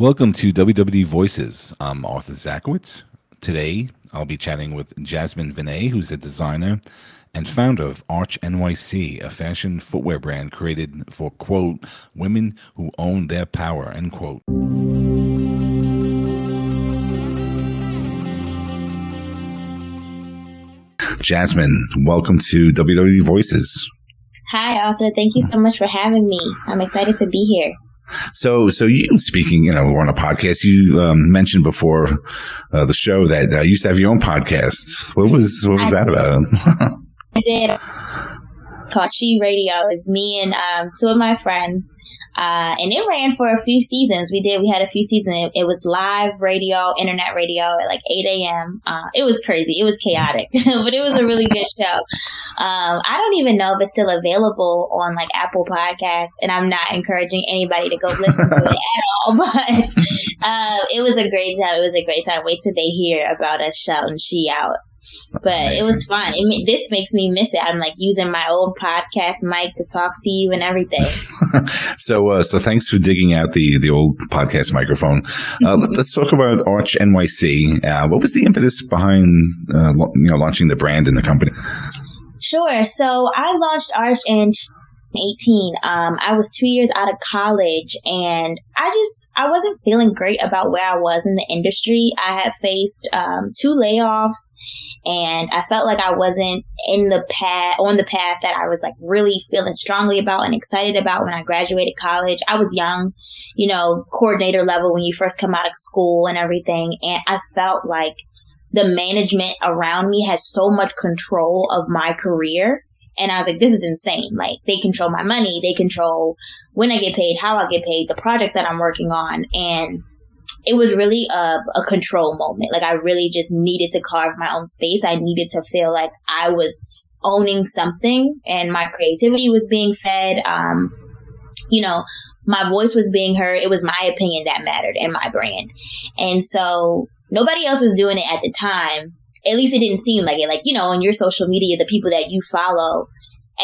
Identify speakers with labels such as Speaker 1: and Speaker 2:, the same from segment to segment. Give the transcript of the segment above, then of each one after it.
Speaker 1: Welcome to WWD Voices. I'm Arthur Zaczkiewicz. Today, I'll be chatting with Jazmin Venery, who's a designer and founder of Arch NYC, a fashion footwear brand created for, quote, women who own their power, end quote. Jasmine, welcome to WWD Voices.
Speaker 2: Hi, Arthur. Thank you so much for having me. I'm excited to be here.
Speaker 1: So, so you speaking, you know, we're on a podcast. You um, mentioned before uh, the show that uh, you used to have your own podcast. What was what was I, that about?
Speaker 2: I did. Called She Radio. It's me and um, two of my friends. Uh, and it ran for a few seasons. We did, we had a few seasons. It, it was live radio, internet radio at like 8 a.m. Uh, it was crazy. It was chaotic, but it was a really good show. Um, I don't even know if it's still available on like Apple Podcasts, and I'm not encouraging anybody to go listen to it at all, but uh, it was a great time. It was a great time. Wait till they hear about us shouting she out but Amazing. it was fun. It, this makes me miss it. I'm like using my old podcast mic to talk to you and everything.
Speaker 1: so, uh, so thanks for digging out the the old podcast microphone. Uh, let's talk about Arch NYC. Uh, what was the impetus behind uh, you know launching the brand in the company?
Speaker 2: Sure. So I launched Arch in 18. Um, I was two years out of college and I just, I wasn't feeling great about where I was in the industry. I had faced, um, two layoffs and I felt like I wasn't in the path on the path that I was like really feeling strongly about and excited about when I graduated college. I was young, you know, coordinator level when you first come out of school and everything, and I felt like the management around me has so much control of my career. And I was like, this is insane. Like, they control my money. They control when I get paid, how I get paid, the projects that I'm working on. And it was really a, a control moment. Like I really just needed to carve my own space. I needed to feel like I was owning something and my creativity was being fed. Um, you know, my voice was being heard. It was my opinion that mattered and my brand. And so nobody else was doing it at the time. At least it didn't seem like it. Like, you know, on your social media, the people that you follow,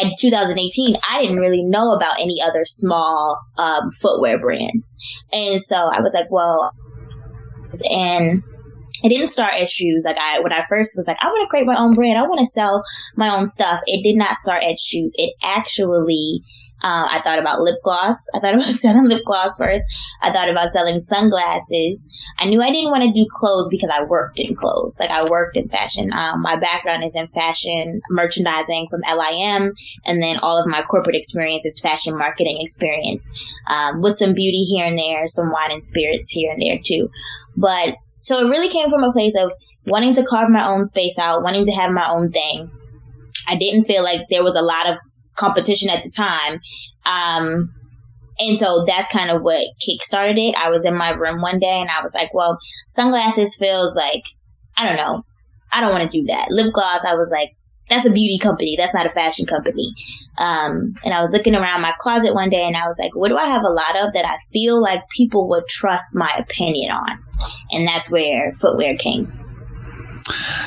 Speaker 2: in 2018, I didn't really know about any other small um, footwear brands. And so I was like, well, and it didn't start as shoes. Like I, when I first was like, I want to create my own brand. I want to sell my own stuff. It did not start as shoes. It actually, uh, I thought about lip gloss. I thought about selling lip gloss first. I thought about selling sunglasses. I knew I didn't want to do clothes because I worked in clothes. Like I worked in fashion. Um, my background is in fashion merchandising from LIM. And then all of my corporate experience is fashion marketing experience, um, with some beauty here and there, some wine and spirits here and there too. But so it really came from a place of wanting to carve my own space out, wanting to have my own thing. I didn't feel like there was a lot of competition at the time. Um, and so that's kind of what kickstarted it. I was in my room one day and I was like, well, sunglasses feels like, I don't know. I don't want to do that. Lip gloss, I was like, that's a beauty company. That's not a fashion company. Um, and I was looking around my closet one day and I was like, what do I have a lot of that I feel like people would trust my opinion on? And that's where footwear came.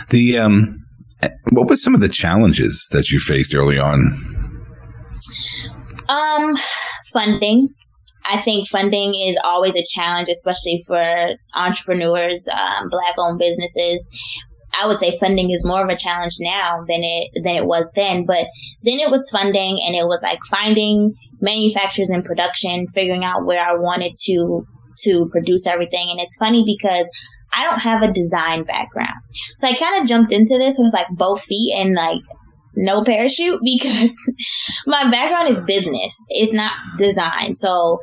Speaker 1: The, um, what were some of the challenges that you faced early on?
Speaker 2: Um, funding. I think funding is always a challenge, especially for entrepreneurs, um, black owned businesses. I would say funding is more of a challenge now than it than it was then. But then it was funding, and it was like finding manufacturers and production, figuring out where I wanted to to produce everything. And it's funny because I don't have a design background, so I kind of jumped into this with like both feet and like no parachute because my background is business. It's not design. So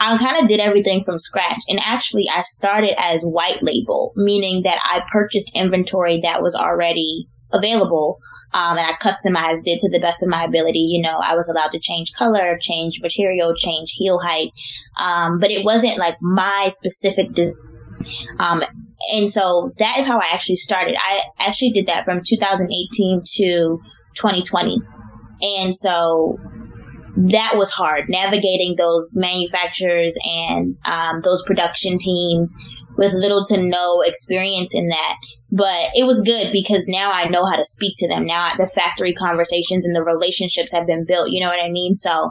Speaker 2: I kind of did everything from scratch. And actually, I started as white label, meaning that I purchased inventory that was already available. Um, and I customized it to the best of my ability. You know, I was allowed to change color, change material, change heel height. Um, but it wasn't like my specific design. Um, and so that is how I actually started. I actually did that from 2018 to 2020. And so that was hard navigating those manufacturers and um, those production teams with little to no experience in that. But it was good because now I know how to speak to them. Now the factory conversations and the relationships have been built. You know what I mean? So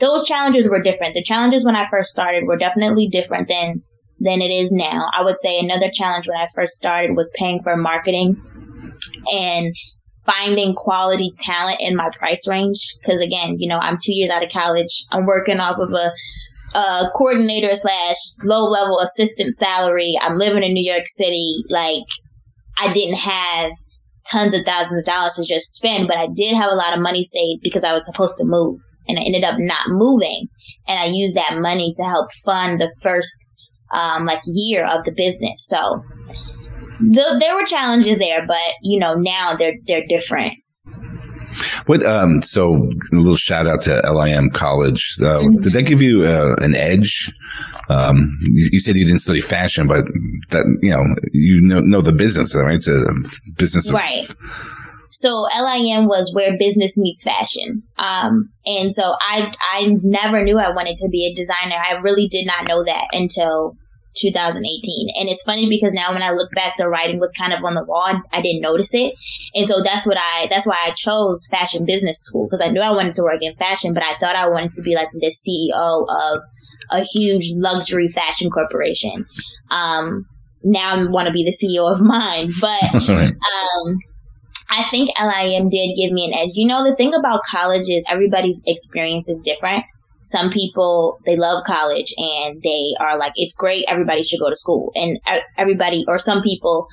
Speaker 2: those challenges were different. The challenges when I first started were definitely different than than it is now. I would say another challenge when I first started was paying for marketing and finding quality talent in my price range. Cause again, you know, I'm two years out of college. I'm working off of a, a coordinator slash low level assistant salary. I'm living in New York City. Like I didn't have tons of thousands of dollars to just spend, but I did have a lot of money saved because I was supposed to move and I ended up not moving. And I used that money to help fund the first, um, like year of the business. So the, there were challenges there, but you know, now they're, they're different.
Speaker 1: What? Um, so a little shout out to LIM College. Uh, mm-hmm. Did that give you uh, an edge? Um, you, you, said you didn't study fashion, but that you know you know, know the business, right? It's a business,
Speaker 2: right? So LIM was where business meets fashion. Um, and so I, I never knew I wanted to be a designer. I really did not know that until 2018. And it's funny because now when I look back, the writing was kind of on the wall. I didn't notice it. And so that's what I, that's why I chose fashion business school because I knew I wanted to work in fashion, but I thought I wanted to be like the CEO of a huge luxury fashion corporation. Um, now I want to be the CEO of mine, but, um, I think LIM did give me an edge. You know, the thing about college is everybody's experience is different some people they love college and they are like it's great everybody should go to school. And everybody or some people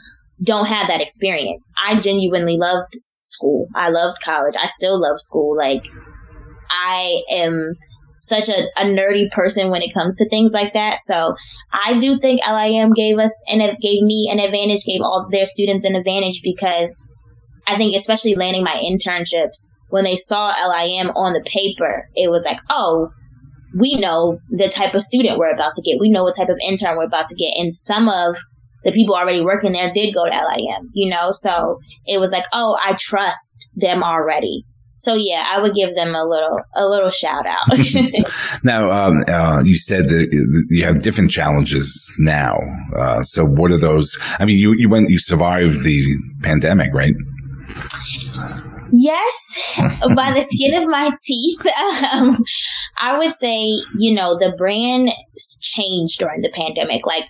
Speaker 2: don't have that experience. I genuinely loved school. I loved college. I still love school. Like i am such a, a nerdy person when it comes to things like that. So i do think lim gave us and it gave me an advantage gave all their students an advantage because i think especially landing my internships when they saw LIM on the paper, it was like, oh, we know the type of student we're about to get. We know what type of intern we're about to get. And some of the people already working there did go to LIM, you know? So it was like, oh, I trust them already. So yeah, I would give them a little a little shout out.
Speaker 1: now, um, uh, you said that you have different challenges now. Uh, so what are those? I mean, you you went you survived the pandemic, right?
Speaker 2: Yes, by the skin of my teeth. Um, I would say, you know, the brand changed during the pandemic. Like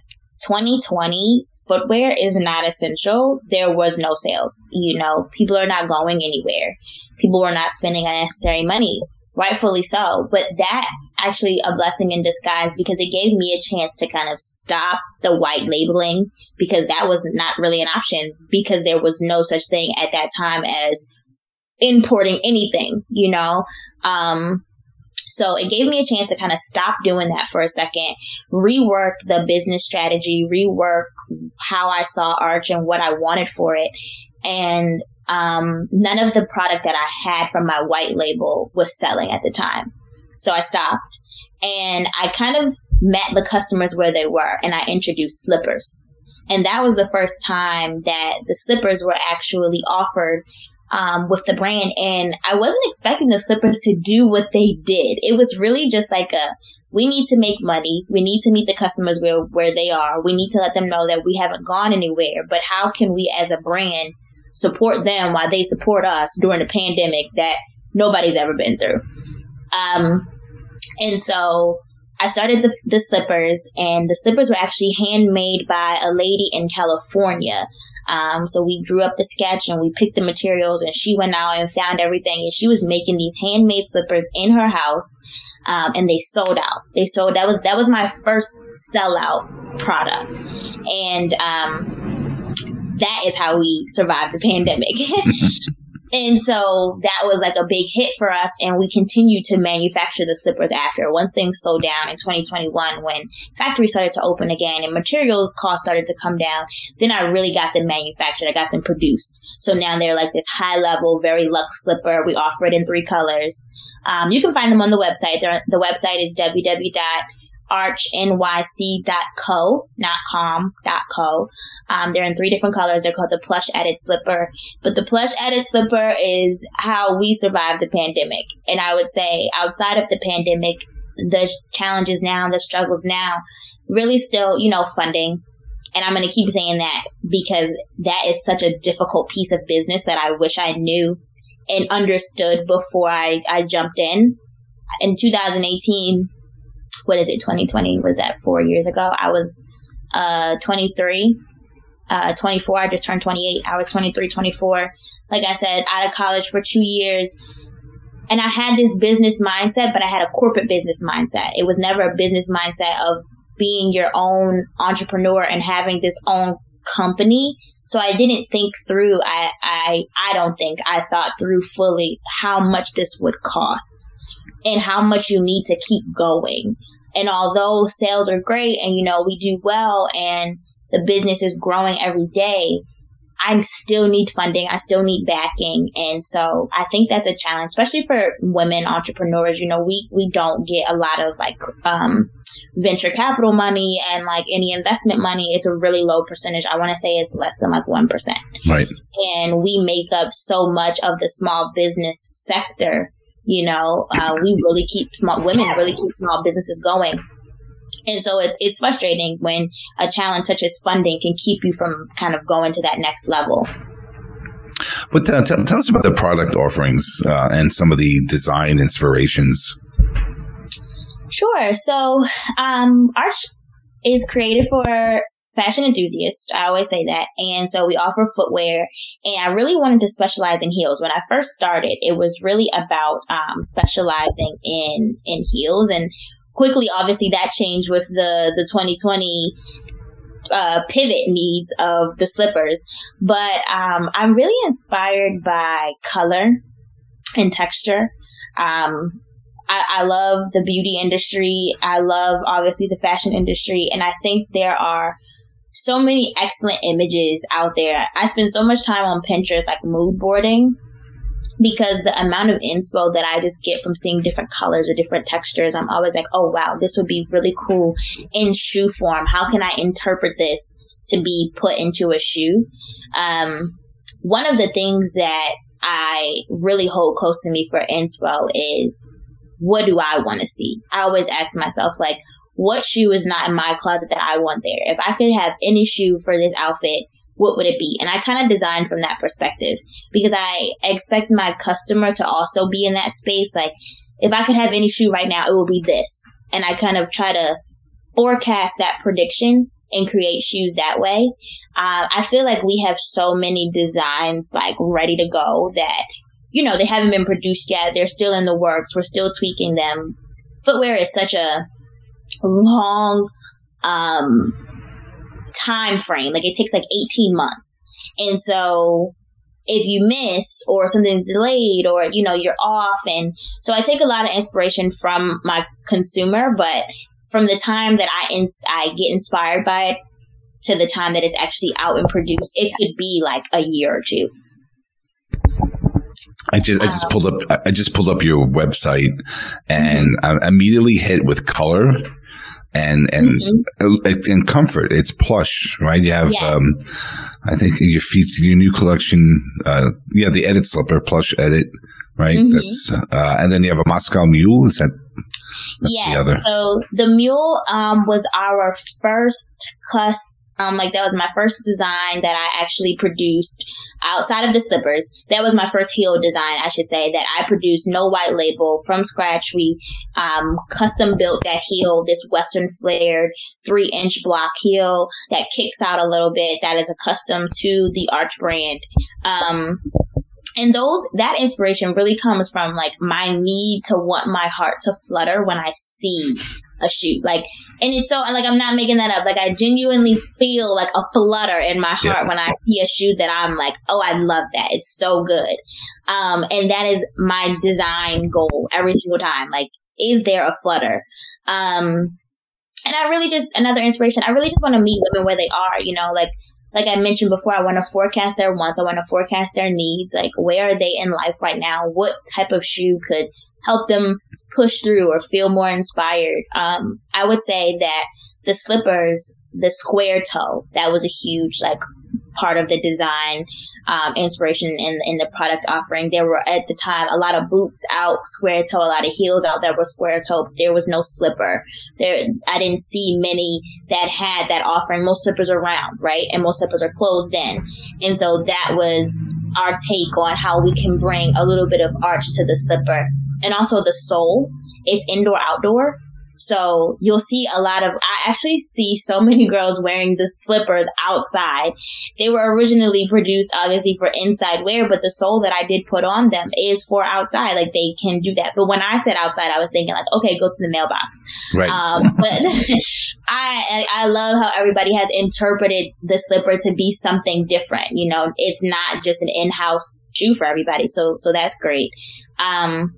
Speaker 2: 2020, footwear is not essential. There was no sales. You know, people are not going anywhere. People were not spending unnecessary money. Rightfully so. But that actually a blessing in disguise because it gave me a chance to kind of stop the white labeling because that was not really an option because there was no such thing at that time as importing anything, you know? Um, so it gave me a chance to kind of stop doing that for a second, rework the business strategy, rework how I saw Arch and what I wanted for it. And um, none of the product that I had from my white label was selling at the time. So I stopped and I kind of met the customers where they were and I introduced slippers. And that was the first time that the slippers were actually offered um, with the brand. And I wasn't expecting the slippers to do what they did. It was really just like a, we need to make money. We need to meet the customers where, where they are. We need to let them know that we haven't gone anywhere. But how can we as a brand support them while they support us during a pandemic that nobody's ever been through? Um, and so I started the, the slippers and the slippers were actually handmade by a lady in California. Um, so we drew up the sketch and we picked the materials and she went out and found everything and she was making these handmade slippers in her house. Um, and they sold out. They sold, that was, that was my first sellout product. And, um, that is how we survived the pandemic. and so that was like a big hit for us. And we continued to manufacture the slippers after. Once things slowed down in 2021, when factories started to open again and materials costs started to come down, then I really got them manufactured. I got them produced. So now they're like this high level, very luxe slipper. We offer it in three colors. Um, you can find them on the website. They're, the website is www archnyc.co, not. Um, they're in three different colors. They're called the plush edit slipper. But the plush edit slipper is how we survived the pandemic. And I would say outside of the pandemic, the challenges now, the struggles now, really still, you know, funding. And I'm going to keep saying that because that is such a difficult piece of business that I wish I knew and understood before I, I jumped in. In 2018, what is it, 2020? Was that four years ago? I was uh, 23, uh, 24. I just turned 28. I was 23, 24. Like I said, out of college for two years. And I had this business mindset, but I had a corporate business mindset. It was never a business mindset of being your own entrepreneur and having this own company. So I didn't think through. I, I, I don't think I thought through fully how much this would cost and how much you need to keep going. And although sales are great and, you know, we do well and the business is growing every day, I still need funding. I still need backing. And so I think that's a challenge, especially for women entrepreneurs. You know, we, we don't get a lot of like, um, venture capital money and like any investment money. It's a really low percentage. I want to say it's less than like 1%.
Speaker 1: Right.
Speaker 2: And we make up so much of the small business sector you know, uh, we really keep small women really keep small businesses going. And so it's, it's frustrating when a challenge such as funding can keep you from kind of going to that next level.
Speaker 1: But uh, t- tell us about the product offerings uh, and some of the design inspirations.
Speaker 2: Sure. So, um, Arch is created for fashion enthusiast. I always say that. And so we offer footwear and I really wanted to specialize in heels. When I first started, it was really about, um, specializing in, in heels and quickly, obviously that changed with the, the 2020 uh, pivot needs of the slippers. But um, I'm really inspired by color and texture. Um, I, I, love the beauty industry. I love obviously the fashion industry. And I think there are so many excellent images out there. I spend so much time on Pinterest, like mood boarding, because the amount of inspo that I just get from seeing different colors or different textures, I'm always like, oh wow, this would be really cool in shoe form. How can I interpret this to be put into a shoe? Um, one of the things that I really hold close to me for inspo is what do I want to see? I always ask myself, like, what shoe is not in my closet that I want there? If I could have any shoe for this outfit, what would it be? And I kind of designed from that perspective because I expect my customer to also be in that space. Like, if I could have any shoe right now, it will be this. And I kind of try to forecast that prediction and create shoes that way. Uh, I feel like we have so many designs like ready to go that, you know, they haven't been produced yet. They're still in the works. We're still tweaking them. Footwear is such a long um, time frame. Like it takes like 18 months. And so if you miss or something's delayed or you know you're off and so I take a lot of inspiration from my consumer, but from the time that I ins- I get inspired by it to the time that it's actually out and produced, it could be like a year or two.
Speaker 1: I just I just pulled up I just pulled up your website and mm-hmm. I immediately hit with color and and mm-hmm. and comfort. It's plush, right? You have, yes. um, I think your feet, your new collection, uh, yeah, the edit slipper, plush edit, right? Mm-hmm. That's uh, and then you have a Moscow Mule. Is that?
Speaker 2: yes. The so the Mule um, was our first custom um, like that was my first design that I actually produced outside of the slippers. That was my first heel design, I should say, that I produced no white label from scratch. We, um, custom built that heel, this Western flared three inch block heel that kicks out a little bit. That is a custom to the Arch brand. Um, and those that inspiration really comes from like my need to want my heart to flutter when I see a shoe. Like, and it's so, like, I'm not making that up. Like, I genuinely feel like a flutter in my heart yeah. when I see a shoe that I'm like, oh, I love that. It's so good. Um, and that is my design goal every single time. Like, is there a flutter? Um, and I really just, another inspiration, I really just want to meet women where they are, you know, like, like I mentioned before, I want to forecast their wants. I want to forecast their needs. Like, where are they in life right now? What type of shoe could help them push through or feel more inspired. Um, I would say that the slippers, the square toe, that was a huge like part of the design um, inspiration in in the product offering. There were at the time a lot of boots out square toe, a lot of heels out that were square toe. There was no slipper. There, I didn't see many that had that offering. Most slippers are round, right, and most slippers are closed in, and so that was our take on how we can bring a little bit of arch to the slipper and also the sole. It's indoor outdoor. So you'll see a lot of, I actually see so many girls wearing the slippers outside. They were originally produced obviously for inside wear, but the sole that I did put on them is for outside. Like they can do that. But when I said outside, I was thinking like, okay, go to the mailbox.
Speaker 1: Right.
Speaker 2: Um, but I, I love how everybody has interpreted the slipper to be something different. You know, it's not just an in-house shoe for everybody. So, so that's great. Um,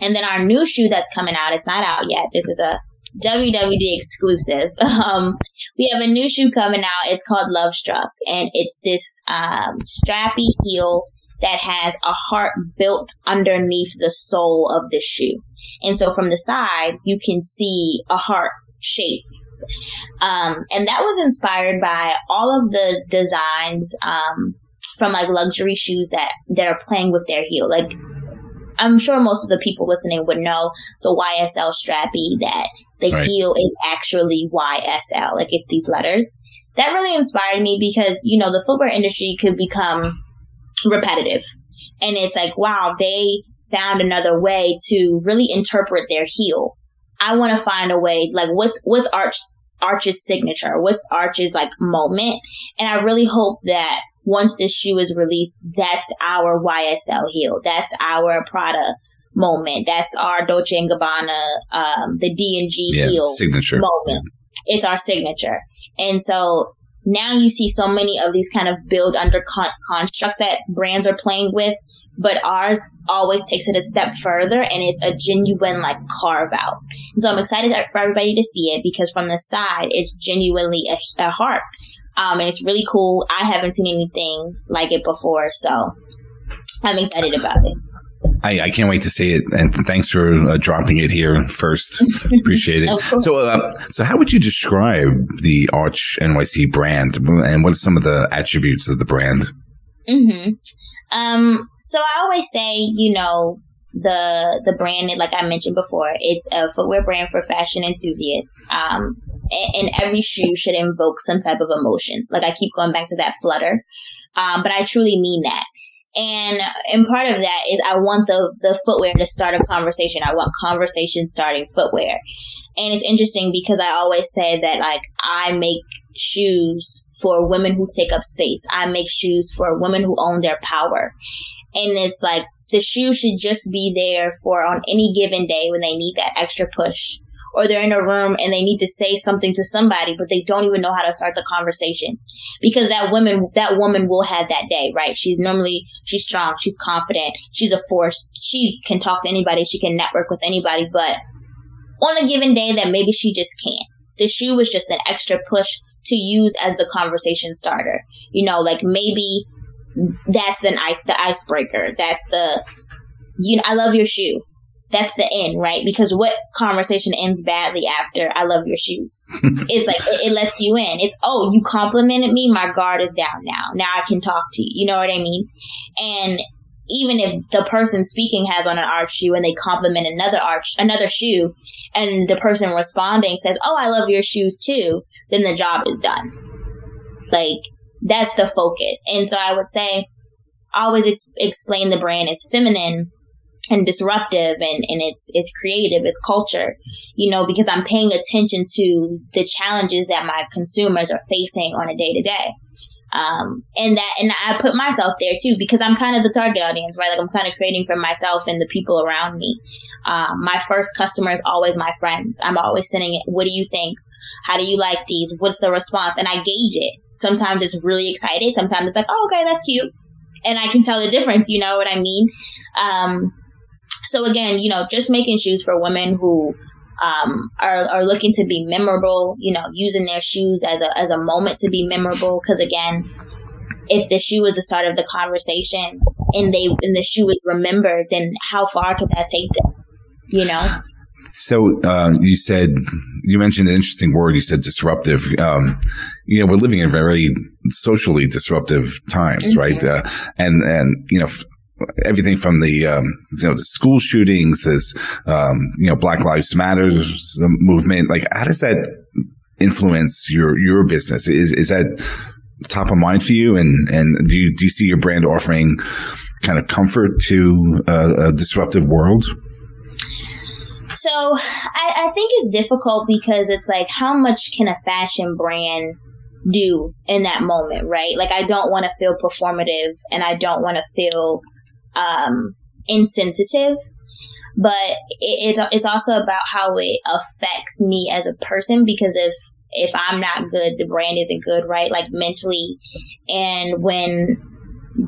Speaker 2: and then our new shoe that's coming out, it's not out yet. This is a WWD exclusive. Um, we have a new shoe coming out. It's called Love Struck, and it's this um, strappy heel that has a heart built underneath the sole of the shoe. And so from the side, you can see a heart shape. Um, and that was inspired by all of the designs um, from like luxury shoes that that are playing with their heel. Like I'm sure most of the people listening would know the YSL strappy that the right. heel is actually YSL. Like it's these letters. That really inspired me because, you know, the footwear industry could become repetitive. And it's like, wow, they found another way to really interpret their heel. I want to find a way, like what's, what's Arch, Arch's signature? What's Arch's like moment? And I really hope that once this shoe is released, that's our YSL heel. That's our Prada moment. That's our Dolce and Gabbana, um, the D and G yeah, heel
Speaker 1: signature
Speaker 2: moment. Yeah. It's our signature. And so now you see so many of these kind of build under con- constructs that brands are playing with, but ours always takes it a step further and it's a genuine like carve out. And so I'm excited for everybody to see it because from the side, it's genuinely a, a heart. Um, and it's really cool. I haven't seen anything like it before, so I'm excited about it.
Speaker 1: I, I can't wait to see it, and thanks for uh, dropping it here first. Appreciate it. so, uh, so how would you describe the Arch NYC brand, and what are some of the attributes of the brand?
Speaker 2: Mm-hmm. Um, so I always say, you know, the the brand, like I mentioned before, it's a footwear brand for fashion enthusiasts. Um, and, every shoe should invoke some type of emotion. Like I keep going back to that flutter. Um, but I truly mean that. And and part of that is I want the the footwear to start a conversation. I want conversation starting footwear. And it's interesting because I always say that like I make shoes for women who take up space. I make shoes for women who own their power. And it's like the shoe should just be there for on any given day when they need that extra push or they're in a room and they need to say something to somebody, but they don't even know how to start the conversation because that woman, that woman will have that day, right? She's normally, she's strong, she's confident, she's a force, she can talk to anybody, she can network with anybody, but on a given day that maybe she just can't. The shoe was just an extra push to use as the conversation starter. You know, like maybe that's the ice, the icebreaker. That's the, you know, I love your shoe that's the end, right? Because what conversation ends badly after I love your shoes? it's like it, it, lets you in. It's oh, you complimented me, my guard is down now. Now I can talk to you. You know what I mean? And even if the person speaking has on an arch shoe and they compliment another arch another shoe and the person responding says, "Oh, I love your shoes too," then the job is done. Like that's the focus. And so I would say always ex- explain the brand as feminine and disruptive and, and it's it's creative, it's culture, you know, because I'm paying attention to the challenges that my consumers are facing on a day to day. Um, and that, and I put myself there too because I'm kind of the target audience, right? Like I'm kind of creating for myself and the people around me. Um, my first customer is always my friends. I'm always sending it. What do you think? How do you like these? What's the response? And I gauge it. Sometimes it's really excited. Sometimes it's like, oh, okay, that's cute. And I can tell the difference. You know what I mean? Um, so again, you know, just making shoes for women who um, are, are looking to be memorable, you know, using their shoes as a, as a moment to be memorable. Cause again, if the shoe is the start of the conversation and they, and the shoe is remembered, then how far could that take them? You know?
Speaker 1: So uh, you said you mentioned an interesting word. You said disruptive. Um, you know, we're living in very socially disruptive times, mm-hmm. right? Uh, and and you know, everything from the um, you know the school shootings, this um, you know Black Lives Matters movement. Like, how does that influence your your business? Is is that top of mind for you? And and do you do you see your brand offering kind of comfort to a, a disruptive world?
Speaker 2: So I, I think it's difficult because it's like how much can a fashion brand do in that moment, right? Like I don't want to feel performative and I don't want to feel um, insensitive, but it, it, it's also about how it affects me as a person because if if I'm not good, the brand isn't good, right? Like mentally. And when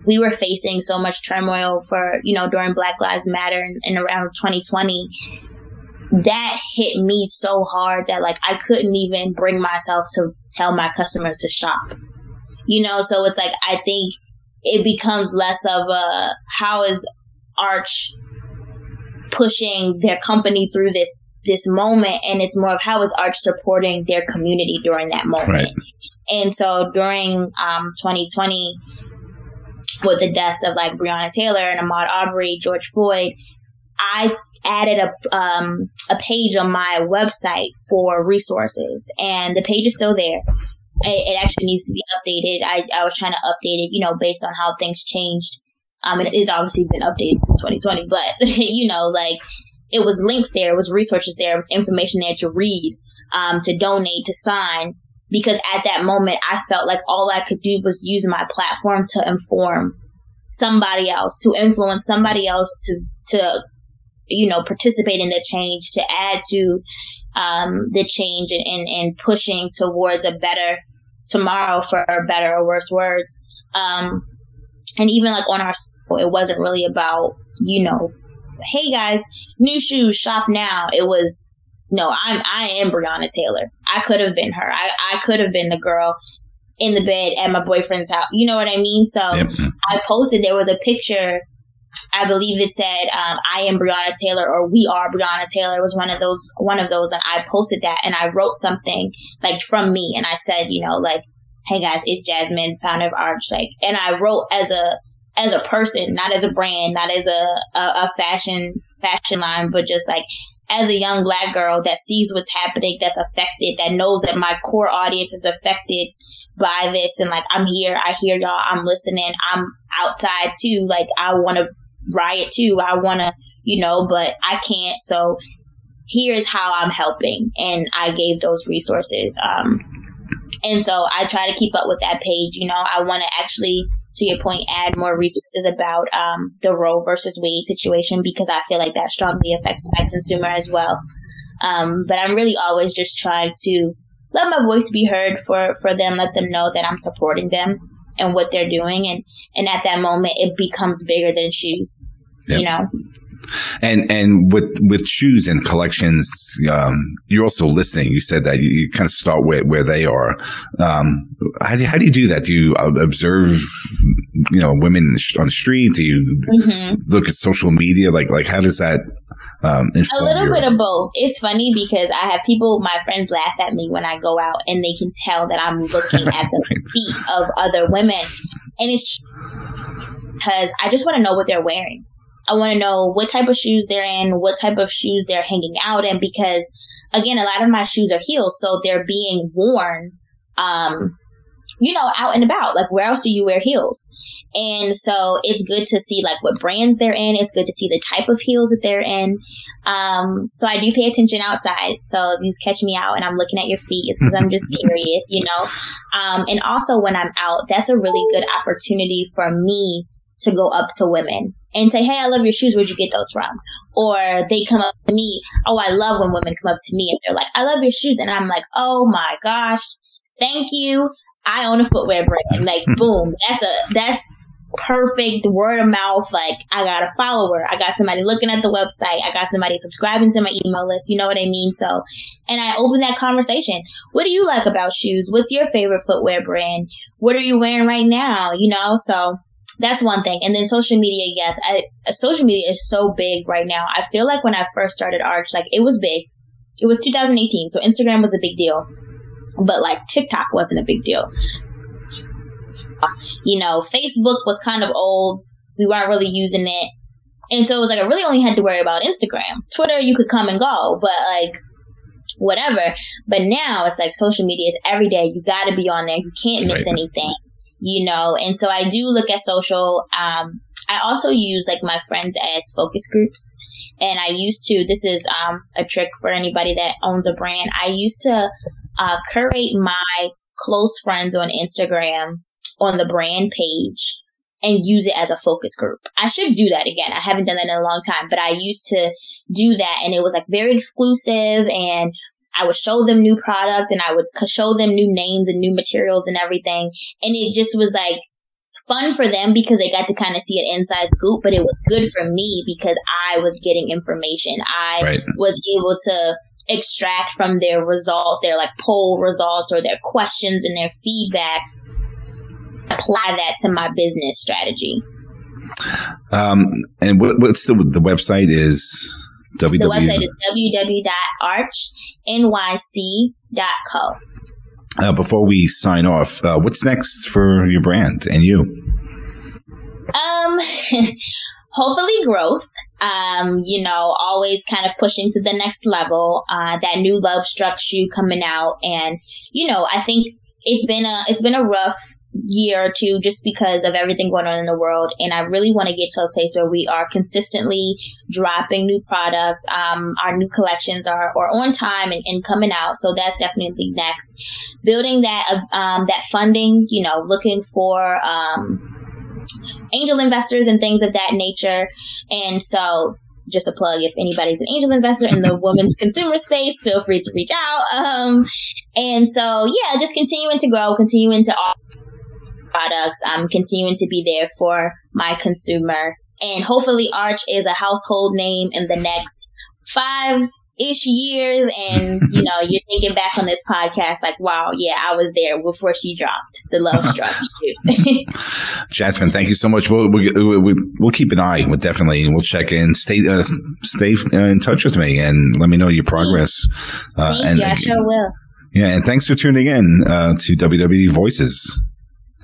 Speaker 2: we were facing so much turmoil for, you know, during Black Lives Matter and, and around 2020, that hit me so hard that like I couldn't even bring myself to tell my customers to shop. You know, so it's like I think it becomes less of a how is Arch pushing their company through this this moment and it's more of how is Arch supporting their community during that moment. Right. And so during um, 2020 with the death of like Breonna Taylor and Ahmaud Arbery, George Floyd, I added a um, a page on my website for resources, and the page is still there it, it actually needs to be updated. I, I was trying to update it, you know, based on how things changed. Um, and it is obviously been updated in 2020, but you know, like it was links there, it was resources there, it was information there to read, um, to donate, to sign. Because at that moment, I felt like all I could do was use my platform to inform somebody else, to influence somebody else to, to, you know, participate in the change, to add to, um, the change and, and, and, pushing towards a better tomorrow for better or worse words. Um, and even like on our, school, it wasn't really about, you know, hey guys, new shoes, shop now. It was, no, I'm, I am Breonna Taylor. I could have been her. I, I could have been the girl in the bed at my boyfriend's house. You know what I mean? So yep. I posted, there was a picture I believe it said, um, I am Breonna Taylor or we are Breonna Taylor. Was one of those, one of those. And I posted that and I wrote something like from me. And I said, you know, like, Hey guys, it's Jazmin, founder of Arch. Like, and I wrote as a, as a person, not as a brand, not as a, a, a fashion, fashion line, but just like, as a young black girl that sees what's happening, that's affected, that knows that my core audience is affected by this. And like, I'm here, I hear y'all, I'm listening, I'm outside too. Like, I want to riot too. I want to, you know, but I can't. So here's how I'm helping. And I gave those resources. Um, and so I try to keep up with that page. You know, I want to actually, to your point, add more resources about um, the Roe versus Wade situation because I feel like that strongly affects my consumer as well. Um, but I'm really always just trying to let my voice be heard for, for them, let them know that I'm supporting them and what they're doing and and at that moment it becomes bigger than shoes yep. you know
Speaker 1: and and with with shoes and collections, um, you're also listening. You said that you, you, kind of start where, where they are. Um, how, do, how do you do that? Do you observe, you know, women on the street? Do you mm-hmm. look at social media? Like like how does that um,
Speaker 2: a little your- bit of both. It's funny because I have people, my friends laugh at me when I go out and they can tell that I'm looking at the feet of other women. And it's because I just want to know what they're wearing. I want to know what type of shoes they're in, what type of shoes they're hanging out in, because again, a lot of my shoes are heels, so they're being worn um, you know, out and about. Like, where else do you wear heels? And so it's good to see like what brands they're in. It's good to see the type of heels that they're in. Um, so I do pay attention outside. So if you catch me out and I'm looking at your feet, it's because I'm just curious, you know. Um, and also when I'm out, that's a really good opportunity for me to go up to women and say, Hey, I love your shoes. Where'd you get those from? Or they come up to me. Oh, I love when women come up to me and they're like, I love your shoes. And I'm like, Oh my gosh, thank you. I own a footwear brand. Like, hmm. boom. That's a, that's perfect word of mouth. Like, I got a follower. I got somebody looking at the website. I got somebody subscribing to my email list. You know what I mean? So, and I open that conversation. What do you like about shoes? What's your favorite footwear brand? What are you wearing right now? You know, so that's one thing. And then social media, yes, I, social media is so big right now. I feel like when I first started Arch, like it was big. It was 2018, so Instagram was a big deal, but like TikTok wasn't a big deal. You know, Facebook was kind of old. We weren't really using it. And so it was like I really only had to worry about Instagram. Twitter, you could come and go, but like whatever. But now it's like social media is every day. You got to be on there. You can't miss right. anything you know, and so I do look at social. Um, I also use like my friends as focus groups. And I used to, this is um, a trick for anybody that owns a brand. I used to uh, curate my close friends on Instagram on the brand page and use it as a focus group. I should do that again. I haven't done that in a long time, but I used to do that and it was like very exclusive and I would show them new product and I would show them new names and new materials and everything. And it just was like fun for them because they got to kind of see an inside scoop, but it was good for me because I was getting information. I right. was able to extract from their result, their like poll results or their questions and their feedback, apply that to my business strategy.
Speaker 1: Um, and what, what's the the website is
Speaker 2: www. The website is www.archnyc.co.
Speaker 1: Uh, before we sign off, uh, what's next for your brand and you?
Speaker 2: Um, hopefully growth. Um, you know, always kind of pushing to the next level. Uh, that new Love Struck shoe coming out, and you know, I think it's been a it's been a rough year or two just because of everything going on in the world. And I really want to get to a place where we are consistently dropping new product. Um, our new collections are, are on time and, and coming out. So that's definitely next. Building that, um, that funding, you know, looking for, um, angel investors and things of that nature. And so just a plug if anybody's an angel investor in the women's consumer space feel free to reach out um, and so yeah just continuing to grow continuing to products. I'm continuing to be there for my consumer. And hopefully Arch is a household name in the next five ish years and you know you're thinking back on this podcast like wow yeah i was there before she dropped the love struck
Speaker 1: Jazmin thank you so much. We'll, we'll, we'll, keep an eye we'll definitely we'll check in. Stay uh, stay in touch with me and let me know your progress
Speaker 2: uh, and, you, i sure will.
Speaker 1: Yeah and thanks for tuning in uh, to WWD voices